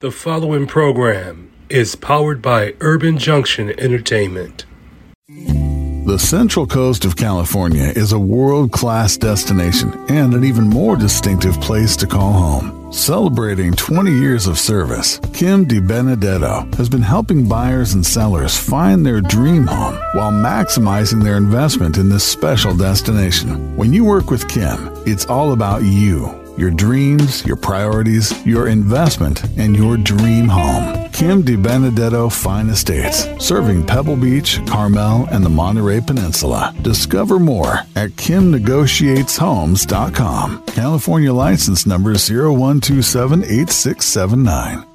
The following program is powered by Urban Junction Entertainment. The Central Coast of California is a world class destination and an even more distinctive place to call home. Celebrating 20 years of service, Kim DiBenedetto has been helping buyers and sellers find their dream home while maximizing their investment in this special destination. When you work with Kim, it's all about you your dreams, your priorities, your investment, and your dream home. Kim DiBenedetto Fine Estates, serving Pebble Beach, Carmel, and the Monterey Peninsula. Discover more at kimnegotiateshomes.com. California license number 01278679.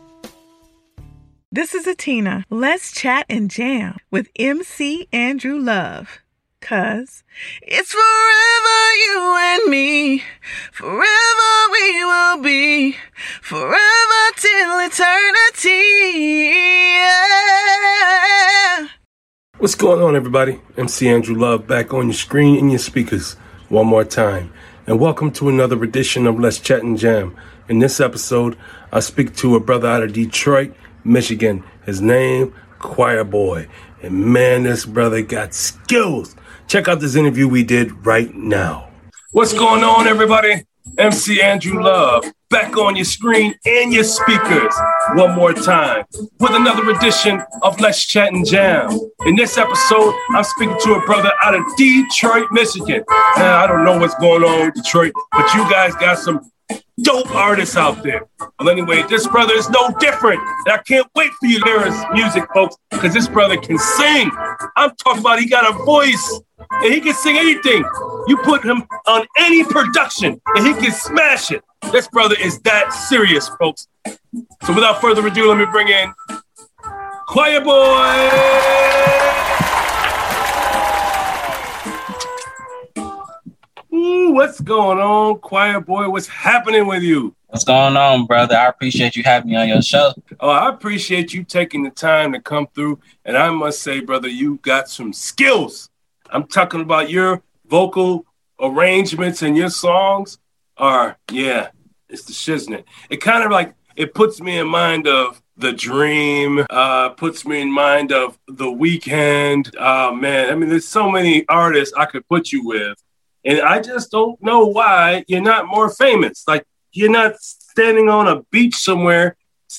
This is Atina. Let's chat and jam with MC Andrew Love. Cause it's forever you and me. Forever we will be. Forever till eternity. Yeah. What's going on, everybody? MC Andrew Love back on your screen and your speakers one more time. And welcome to another edition of Let's Chat and Jam. In this episode, I speak to a brother out of Detroit, Michigan. His name, Choir Boy. And man, this brother got skills. Check out this interview we did right now. What's going on, everybody? MC Andrew Love back on your screen and your speakers one more time with another edition of Let's Chat and Jam. In this episode, I'm speaking to a brother out of Detroit, Michigan. Now, I don't know what's going on with Detroit, but you guys got some dope artists out there. Well, anyway, this brother is no different. And I can't wait for you to hear his music, folks, because this brother can sing. I'm talking about he got a voice and he can sing anything. You put him on any production and he can smash it. This brother is that serious, folks. So without further ado, let me bring in Choir Boy. What's going on, Choir Boy? What's happening with you? What's going on, brother? I appreciate you having me on your show. Oh, I appreciate you taking the time to come through. And I must say, brother, you got some skills. I'm talking about your vocal arrangements and your songs are, yeah, it's the shiznit. It kind of like it puts me in mind of the dream, uh, puts me in mind of the Weeknd. Oh man, I mean, there's so many artists I could put you with. And I just don't know why you're not more famous. Like you're not standing on a beach somewhere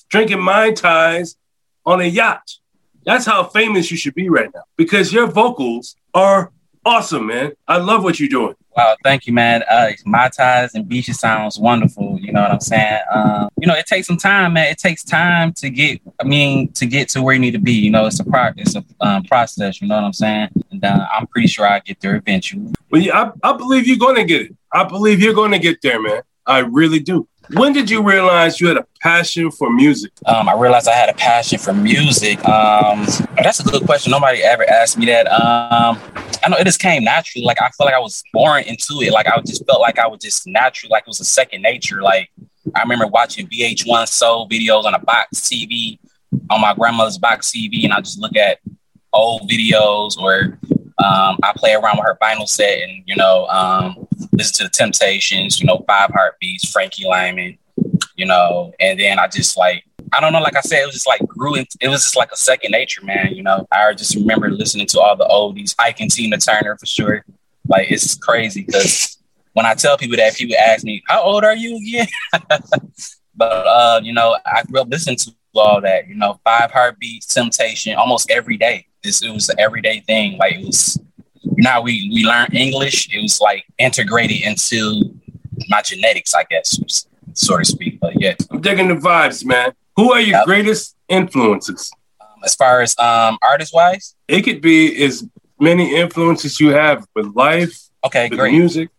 drinking Mai Tais on a yacht. That's how famous you should be right now because your vocals are awesome, man. I love what you're doing. Wow, thank you, man. Uh, Mai Tais and beaches sounds wonderful. You know what I'm saying? Um, you know, it takes some time, man. It takes time to get. I mean, to get to where you need to be. You know, it's a pro- it's a um, process. You know what I'm saying? And uh, I'm pretty sure I get there eventually. Well, yeah, I, I believe you're going to get it. I believe you're going to get there, man. I really do. When did you realize you had a passion for music? Um, I realized I had a passion for music. Um, that's a good question. Nobody ever asked me that. Um, I know it just came naturally. Like I felt like I was born into it. Like I just felt like I was just naturally, like it was a second nature. Like I remember watching VH1 soul videos on a box TV on my grandmother's box TV, and I just look at old videos or um, I play around with her vinyl set and you know um, listen to the Temptations, you know, Five Heartbeats, Frankie Lymon, you know, and then I just like I don't know, like I said, it was just like grew. In, it was just like a second nature, man. You know, I just remember listening to all the oldies, Ike and Tina Turner for sure. Like it's crazy because when I tell people that, people ask me, "How old are you again?" but uh, you know, I grew up listening to all that. You know, Five Heartbeats, Temptation, almost every day. This it was an everyday thing. Like it was. Now we we learn English. It was like integrated into my genetics, I guess, so to speak. But yeah, I'm digging the vibes, man. Who are your greatest influences? Um, as far as um, artist wise, it could be as many influences you have with life. Okay, with great music.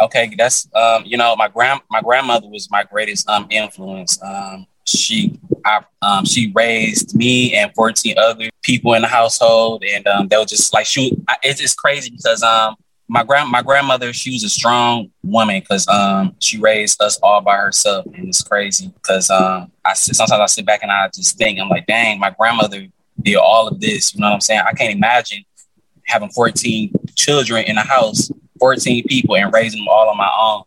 Okay, that's um, you know my grand my grandmother was my greatest um influence. Um, she I, um, she raised me and 14 other people in the household, and um, they were just like she. I, it's just crazy because um, my grand my grandmother she was a strong woman because um she raised us all by herself. And it's crazy because um I sometimes I sit back and I just think I'm like dang my grandmother did all of this. You know what I'm saying? I can't imagine having 14 children in a house 14 people and raising them all on my own.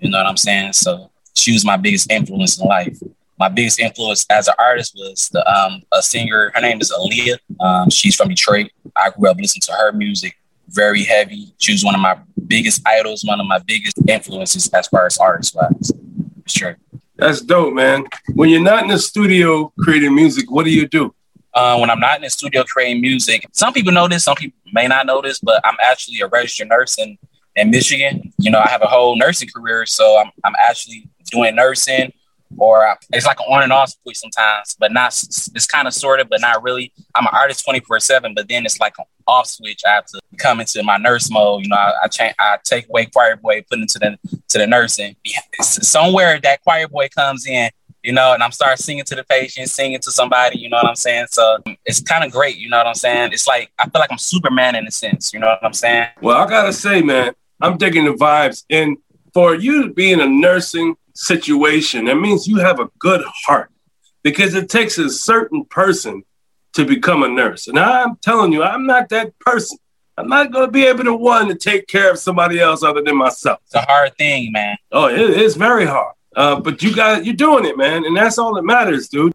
You know what I'm saying? So she was my biggest influence in life my biggest influence as an artist was the um a singer her name is Aaliyah um she's from Detroit I grew up listening to her music very heavy. She was one of my biggest idols, one of my biggest influences as far as artist wise. Sure. That's dope, man. When you're not in the studio creating music, what do you do? Uh, when I'm not in the studio creating music, some people know this, some people may not know this, but I'm actually a registered nurse in, in Michigan. You know, I have a whole nursing career, so I'm, I'm actually doing nursing or it's like an on and off switch sometimes, but not. It's kind of sort of, but not really. I'm an artist 24 seven, but then it's like an off switch. I have to come into my nurse mode. You know, I I, change, I take away choir boy, put into the to the nursing. Somewhere that choir boy comes in, you know, and I'm start singing to the patient, singing to somebody. You know what I'm saying? So it's kind of great. You know what I'm saying? It's like I feel like I'm Superman in a sense. You know what I'm saying? Well, I gotta say, man, I'm digging the vibes, and for you being a nursing situation, that means you have a good heart because it takes a certain person to become a nurse. And I'm telling you, I'm not that person. I'm not going to be able to one to take care of somebody else other than myself. It's a hard thing, man. Oh, it is very hard. Uh, but you got you're doing it, man, and that's all that matters, dude.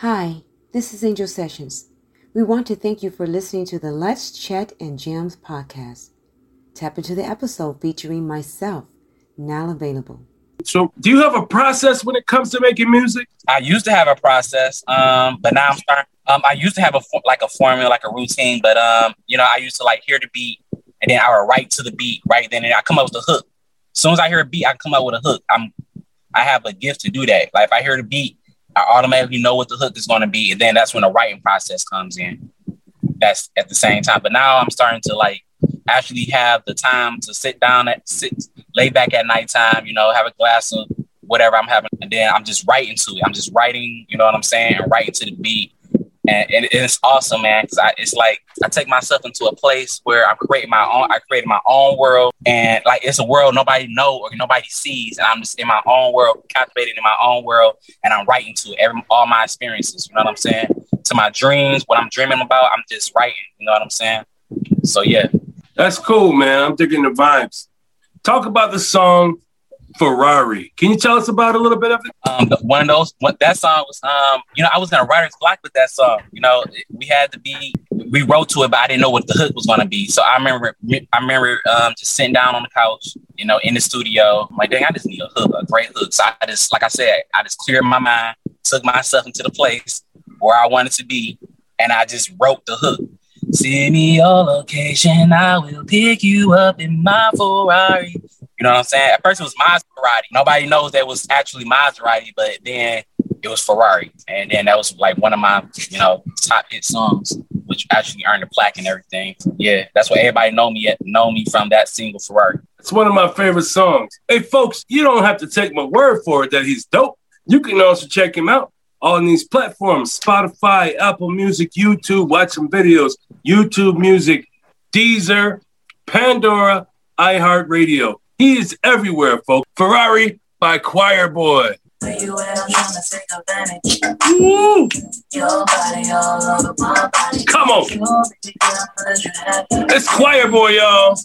Hi, this is Angel Sessions. We want to thank you for listening to the Let's Chat and Jams podcast. Tap into the episode featuring myself, now available. So, do you have a process when it comes to making music? I used to have a process, um, but now I'm starting. Um, I used to have a like a formula, like a routine, but um, you know, I used to like hear the beat, and then I would write to the beat, right? Then and I come up with a hook. As soon as I hear a beat, I come up with a hook. I'm, I have a gift to do that. Like if I hear the beat, I automatically know what the hook is going to be, and then that's when the writing process comes in. That's at the same time. But now I'm starting to like actually have the time to sit down at sit lay back at nighttime, you know, have a glass of whatever I'm having, and then I'm just writing to it. I'm just writing, you know what I'm saying, and writing to the beat. And, and it's awesome, man, because it's like I take myself into a place where I create my own. I created my own world, and like it's a world nobody know or nobody sees, and I'm just in my own world, captivated in my own world, and I'm writing to every all my experiences. You know what I'm saying? To my dreams, what I'm dreaming about, I'm just writing. You know what I'm saying? So yeah, that's cool, man. I'm digging the vibes. Talk about the song Ferrari. Can you tell us about a little bit of it? Um, one of those, that song was, um, you know, I was in a writer's block with that song. You know, we had to be, we wrote to it, but I didn't know what the hook was to be. So I remember, I remember um, just sitting down on the couch, you know, in the studio. I'm like, dang, I just need a hook, a great hook. So I just, like I said, I just cleared my mind, took myself into the place where I wanted to be, and I just wrote the hook. Send me your location, I will pick you up in my Ferrari. You know what I'm saying? At first it was Maserati. Nobody knows that was actually Maserati, but then it was Ferrari. And then that was like one of my, you know, top hit songs, which actually earned a plaque and everything. Yeah, that's what everybody know me at, know me from that single Ferrari. It's one of my favorite songs. Hey folks, you don't have to take my word for it that he's dope. You can also check him out on these platforms Spotify, Apple Music, YouTube, watch some videos, YouTube Music, Deezer, Pandora, iHeartRadio. He is everywhere, folks. Ferrari by Choir Boy. Woo! Mm. Come on. It's Choir Boy, y'all.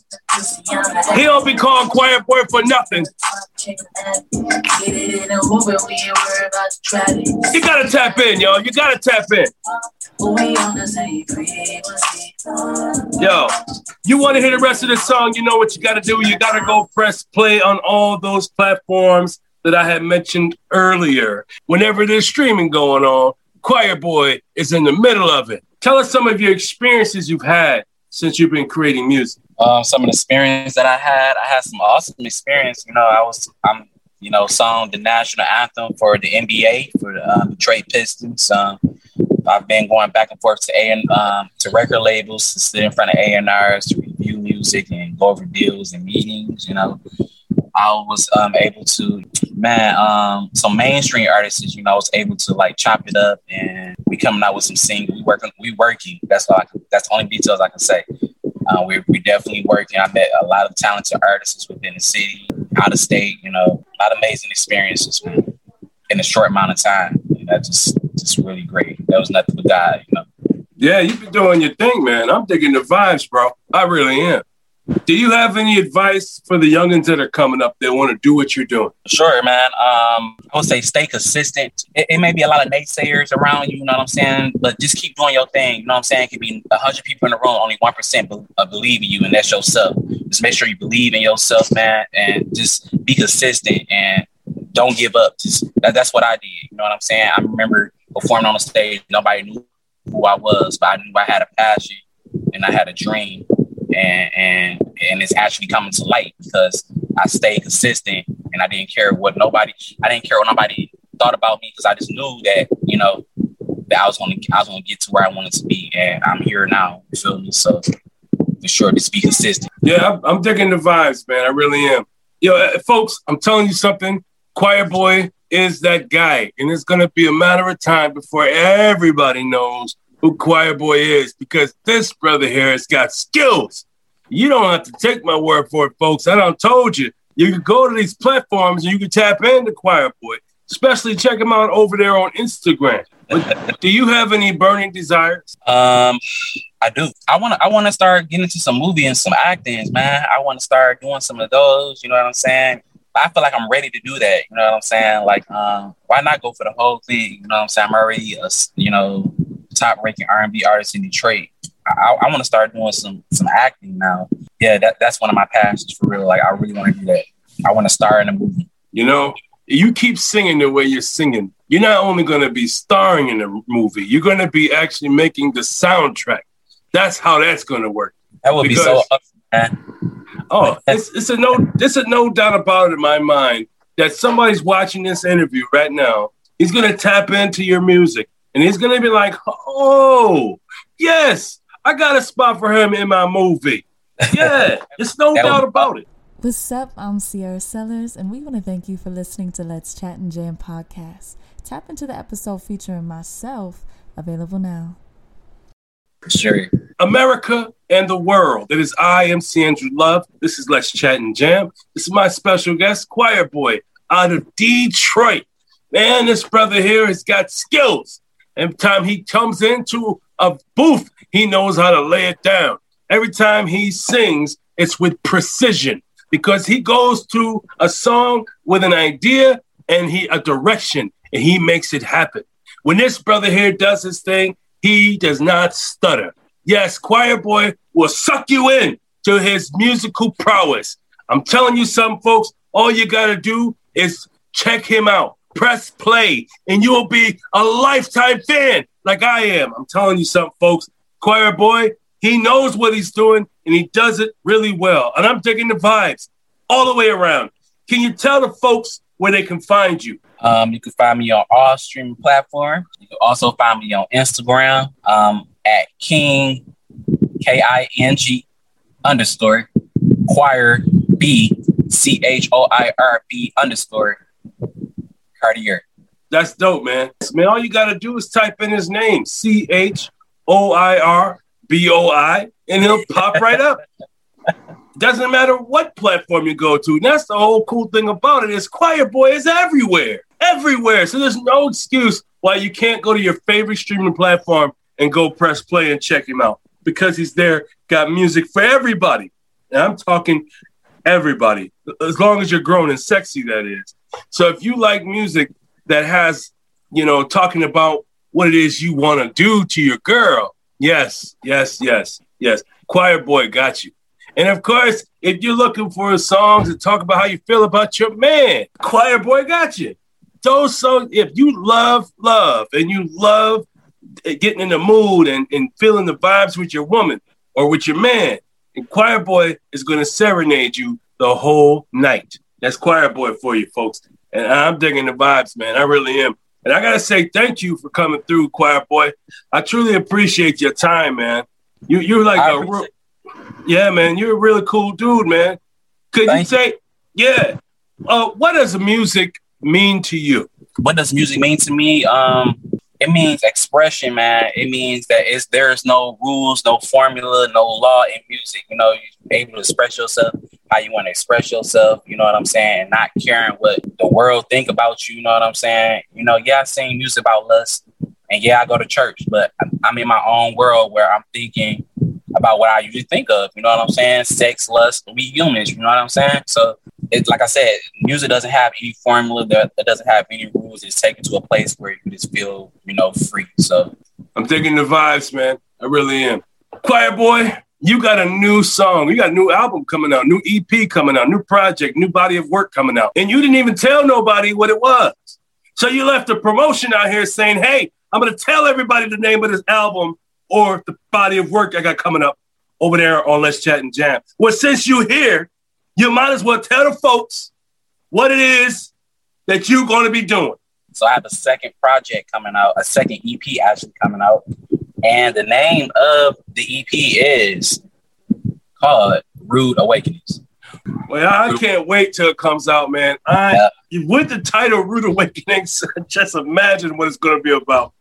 He don't be called Choir Boy for nothing. You gotta tap in, y'all. You gotta tap in. Yo, you want to hear the rest of the song? You know what you gotta do. You gotta go press play on all those platforms that I had mentioned earlier. Whenever there's streaming going on, Choir Boy is in the middle of it. Tell us some of your experiences you've had since you've been creating music. Um, some of the experience that I had, I had some awesome experience. You know, I was, I'm, you know, sung the national anthem for the NBA for the um, Detroit Pistons. Um, I've been going back and forth to A and um, to record labels to sit in front of A and R's to review music and go over deals and meetings. You know, I was um, able to, man, um, some mainstream artists, you know, I was able to like chop it up and we coming out with some singles. We working, we working. That's all I can, that's the only details I can say. Uh, we we definitely working. I met a lot of talented artists within the city, out of state. You know, a lot of amazing experiences man, in a short amount of time. And that's just just really great. That was nothing but God, you know. Yeah, you've been doing your thing, man. I'm digging the vibes, bro. I really am. Do you have any advice for the youngins that are coming up that want to do what you're doing? Sure, man. Um, I would say stay consistent. It, it, may be a lot of naysayers around you, you know what I'm saying? But just keep doing your thing. You know what I'm saying? It could be 100 people in the room, only 1% be- uh, believe in you, and that's yourself. Just make sure you believe in yourself, man, and just be consistent and don't give up. Just, that, that's what I did. You know what I'm saying? I remember performing on the stage. Nobody knew who I was, but I knew I had a passion and I had a dream and and and it's actually coming to light because I stayed consistent and I didn't care what nobody I didn't care what nobody thought about me because I just knew that you know that I was gonna I was gonna get to where I wanted to be and I'm here now. You feel me? So for sure, just be consistent. Yeah, I'm, I'm digging the vibes, man. I really am. Yo, uh, folks, I'm telling you something. Choir Boy is that guy, and it's gonna be a matter of time before everybody knows who Choir Boy is because this brother here has got skills. You don't have to take my word for it, folks. I don't told you. You can go to these platforms and you can tap into Choir Boy, especially check him out over there on Instagram. Do you have any burning desires? Um, I do. I want to. I want to start getting into some movie and some acting, man. I want to start doing some of those. You know what I'm saying? I feel like I'm ready to do that. You know what I'm saying? Like, um, why not go for the whole thing? You know what I'm saying? I'm already, a, you know, top ranking R&B artist in Detroit. I, I want to start doing some some acting now. Yeah, that, that's one of my passions for real. Like I really want to do that. I want to star in a movie. You know, you keep singing the way you're singing. You're not only going to be starring in a movie, you're going to be actually making the soundtrack. That's how that's going to work. That would because, be so awesome, man. Oh, it's, it's a no, it's a no doubt about it in my mind that somebody's watching this interview right now. He's going to tap into your music and he's going to be like, oh, yes, I got a spot for him in my movie. Yeah, there's no doubt about it. What's up? I'm Sierra Sellers, and we want to thank you for listening to Let's Chat and Jam podcast. Tap into the episode featuring myself, available now. Sure. America and the world. It is I, MC Andrew Love. This is Let's Chat and Jam. This is my special guest, Choir Boy, out of Detroit. Man, this brother here has got skills. Every time he comes into a booth, he knows how to lay it down. Every time he sings, it's with precision because he goes to a song with an idea and he a direction and he makes it happen. When this brother here does his thing, he does not stutter. Yes, Choir Boy will suck you in to his musical prowess. I'm telling you something, folks. All you got to do is check him out press play, and you will be a lifetime fan like I am. I'm telling you something, folks. Choir Boy, he knows what he's doing, and he does it really well. And I'm digging the vibes. all the way around. Can you tell the folks where they can find you? Um, you can find me on all streaming platforms. You can also find me on Instagram um, at King K I N G underscore choir B C H O I R B underscore Cartier. That's dope, man. Man, all you got to do is type in his name, C H O I R B O I, and he'll pop right up. Doesn't matter what platform you go to. And that's the whole cool thing about it is Choir Boy is everywhere, everywhere. So there's no excuse why you can't go to your favorite streaming platform and go press play and check him out because he's there, got music for everybody. And I'm talking everybody, as long as you're grown and sexy, that is. So if you like music that has, you know, talking about what it is you want to do to your girl, yes, yes, yes, yes. Choir Boy got you. And of course, if you're looking for songs to talk about how you feel about your man, Choir Boy got you. Those songs, if you love love and you love eh, getting in the mood and, and feeling the vibes with your woman or with your man, and Choir Boy is going to serenade you the whole night. That's Choir Boy for you, folks. And I'm digging the vibes, man. I really am. And I got to say thank you for coming through, Choir Boy. I truly appreciate your time, man. You, you're like I a real, yeah, man. You're a really cool dude, man. Could Thank you say, yeah? Uh, what does music mean to you? What does music mean to me? Um, it means expression, man. It means that it's there's no rules, no formula, no law in music. You know, you're able to express yourself how you want to express yourself. You know what I'm saying? And not caring what the world think about you. You know what I'm saying? You know, yeah, I sing music about lust, and yeah, I go to church, but I'm in my own world where I'm thinking about what I usually think of. You know what I'm saying? Sex, lust, we humans. You know what I'm saying? So it's like I said, music doesn't have any formula that, that doesn't have any rules. It's taken to a place where you just feel, you know, free. So I'm taking the vibes, man. I really am. Choir boy, you got a new song. You got a new album coming out, new EP coming out, new project, new body of work coming out. And you didn't even tell nobody what it was. So you left a promotion out here saying, hey, I'm going to tell everybody the name of this album or the body of work I got coming up over there on Let's Chat and Jam. Well, since you're here, you might as well tell the folks what it is that you're going to be doing. So I have a second project coming out, a second EP actually coming out. And the name of the EP is called Rude Awakenings. Well, I can't wait till it comes out, man. I yeah. with the title Rude Awakenings, just imagine what it's going to be about.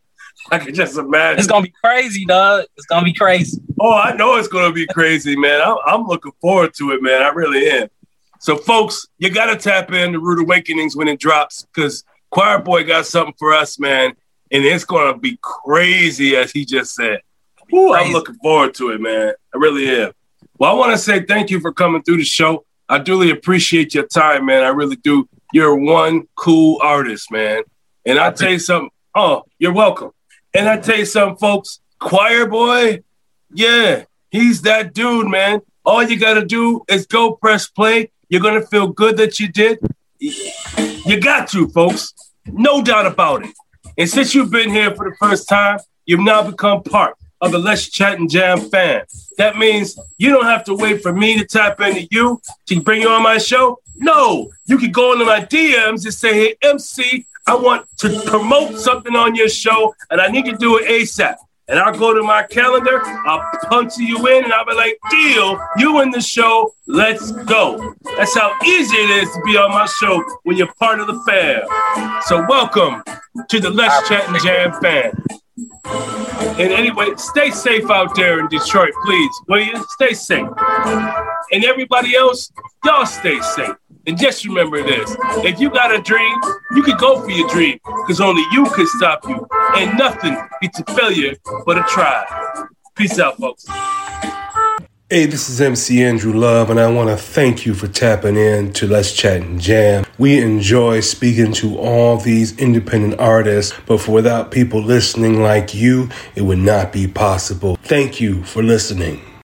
I can just imagine. It's gonna be crazy, dog. It's gonna be crazy. Oh, I know it's gonna be crazy, man. I'm, I'm looking forward to it, man. I really am. So, folks, you gotta tap in to Rude Awakenings when it drops because Choir Boy got something for us, man, and it's gonna be crazy, as he just said. Ooh, I'm looking forward to it, man. I really am. Well, I want to say thank you for coming through the show. I duly appreciate your time, man. I really do. You're one cool artist, man. And I'll tell you something. Oh, you're welcome. And I tell you something, folks, choir boy, yeah, he's that dude, man. All you got to do is go press play. You're going to feel good that you did. You got to, folks. No doubt about it. And since you've been here for the first time, you've now become part of the Let's Chat and Jam fan. That means you don't have to wait for me to tap into you to bring you on my show. No, you can go into my DMs and say, hey, MC, I want to promote something on your show, and I need to do it ASAP. And I'll go to my calendar, I'll punch you in, and I'll be like, deal, you in the show, let's go. That's how easy it is to be on my show when you're part of the fam. So welcome to the Let's Chat and Jam fan. And anyway, stay safe out there in Detroit, please. Will you? Stay safe. And everybody else, y'all stay safe. And just remember this if you got a dream, you can go for your dream because only you can stop you. And nothing beats a failure but a try. Peace out, folks. Hey, this is MC Andrew Love, and I want to thank you for tapping in to Let's Chat and Jam. We enjoy speaking to all these independent artists, but for without people listening like you, it would not be possible. Thank you for listening.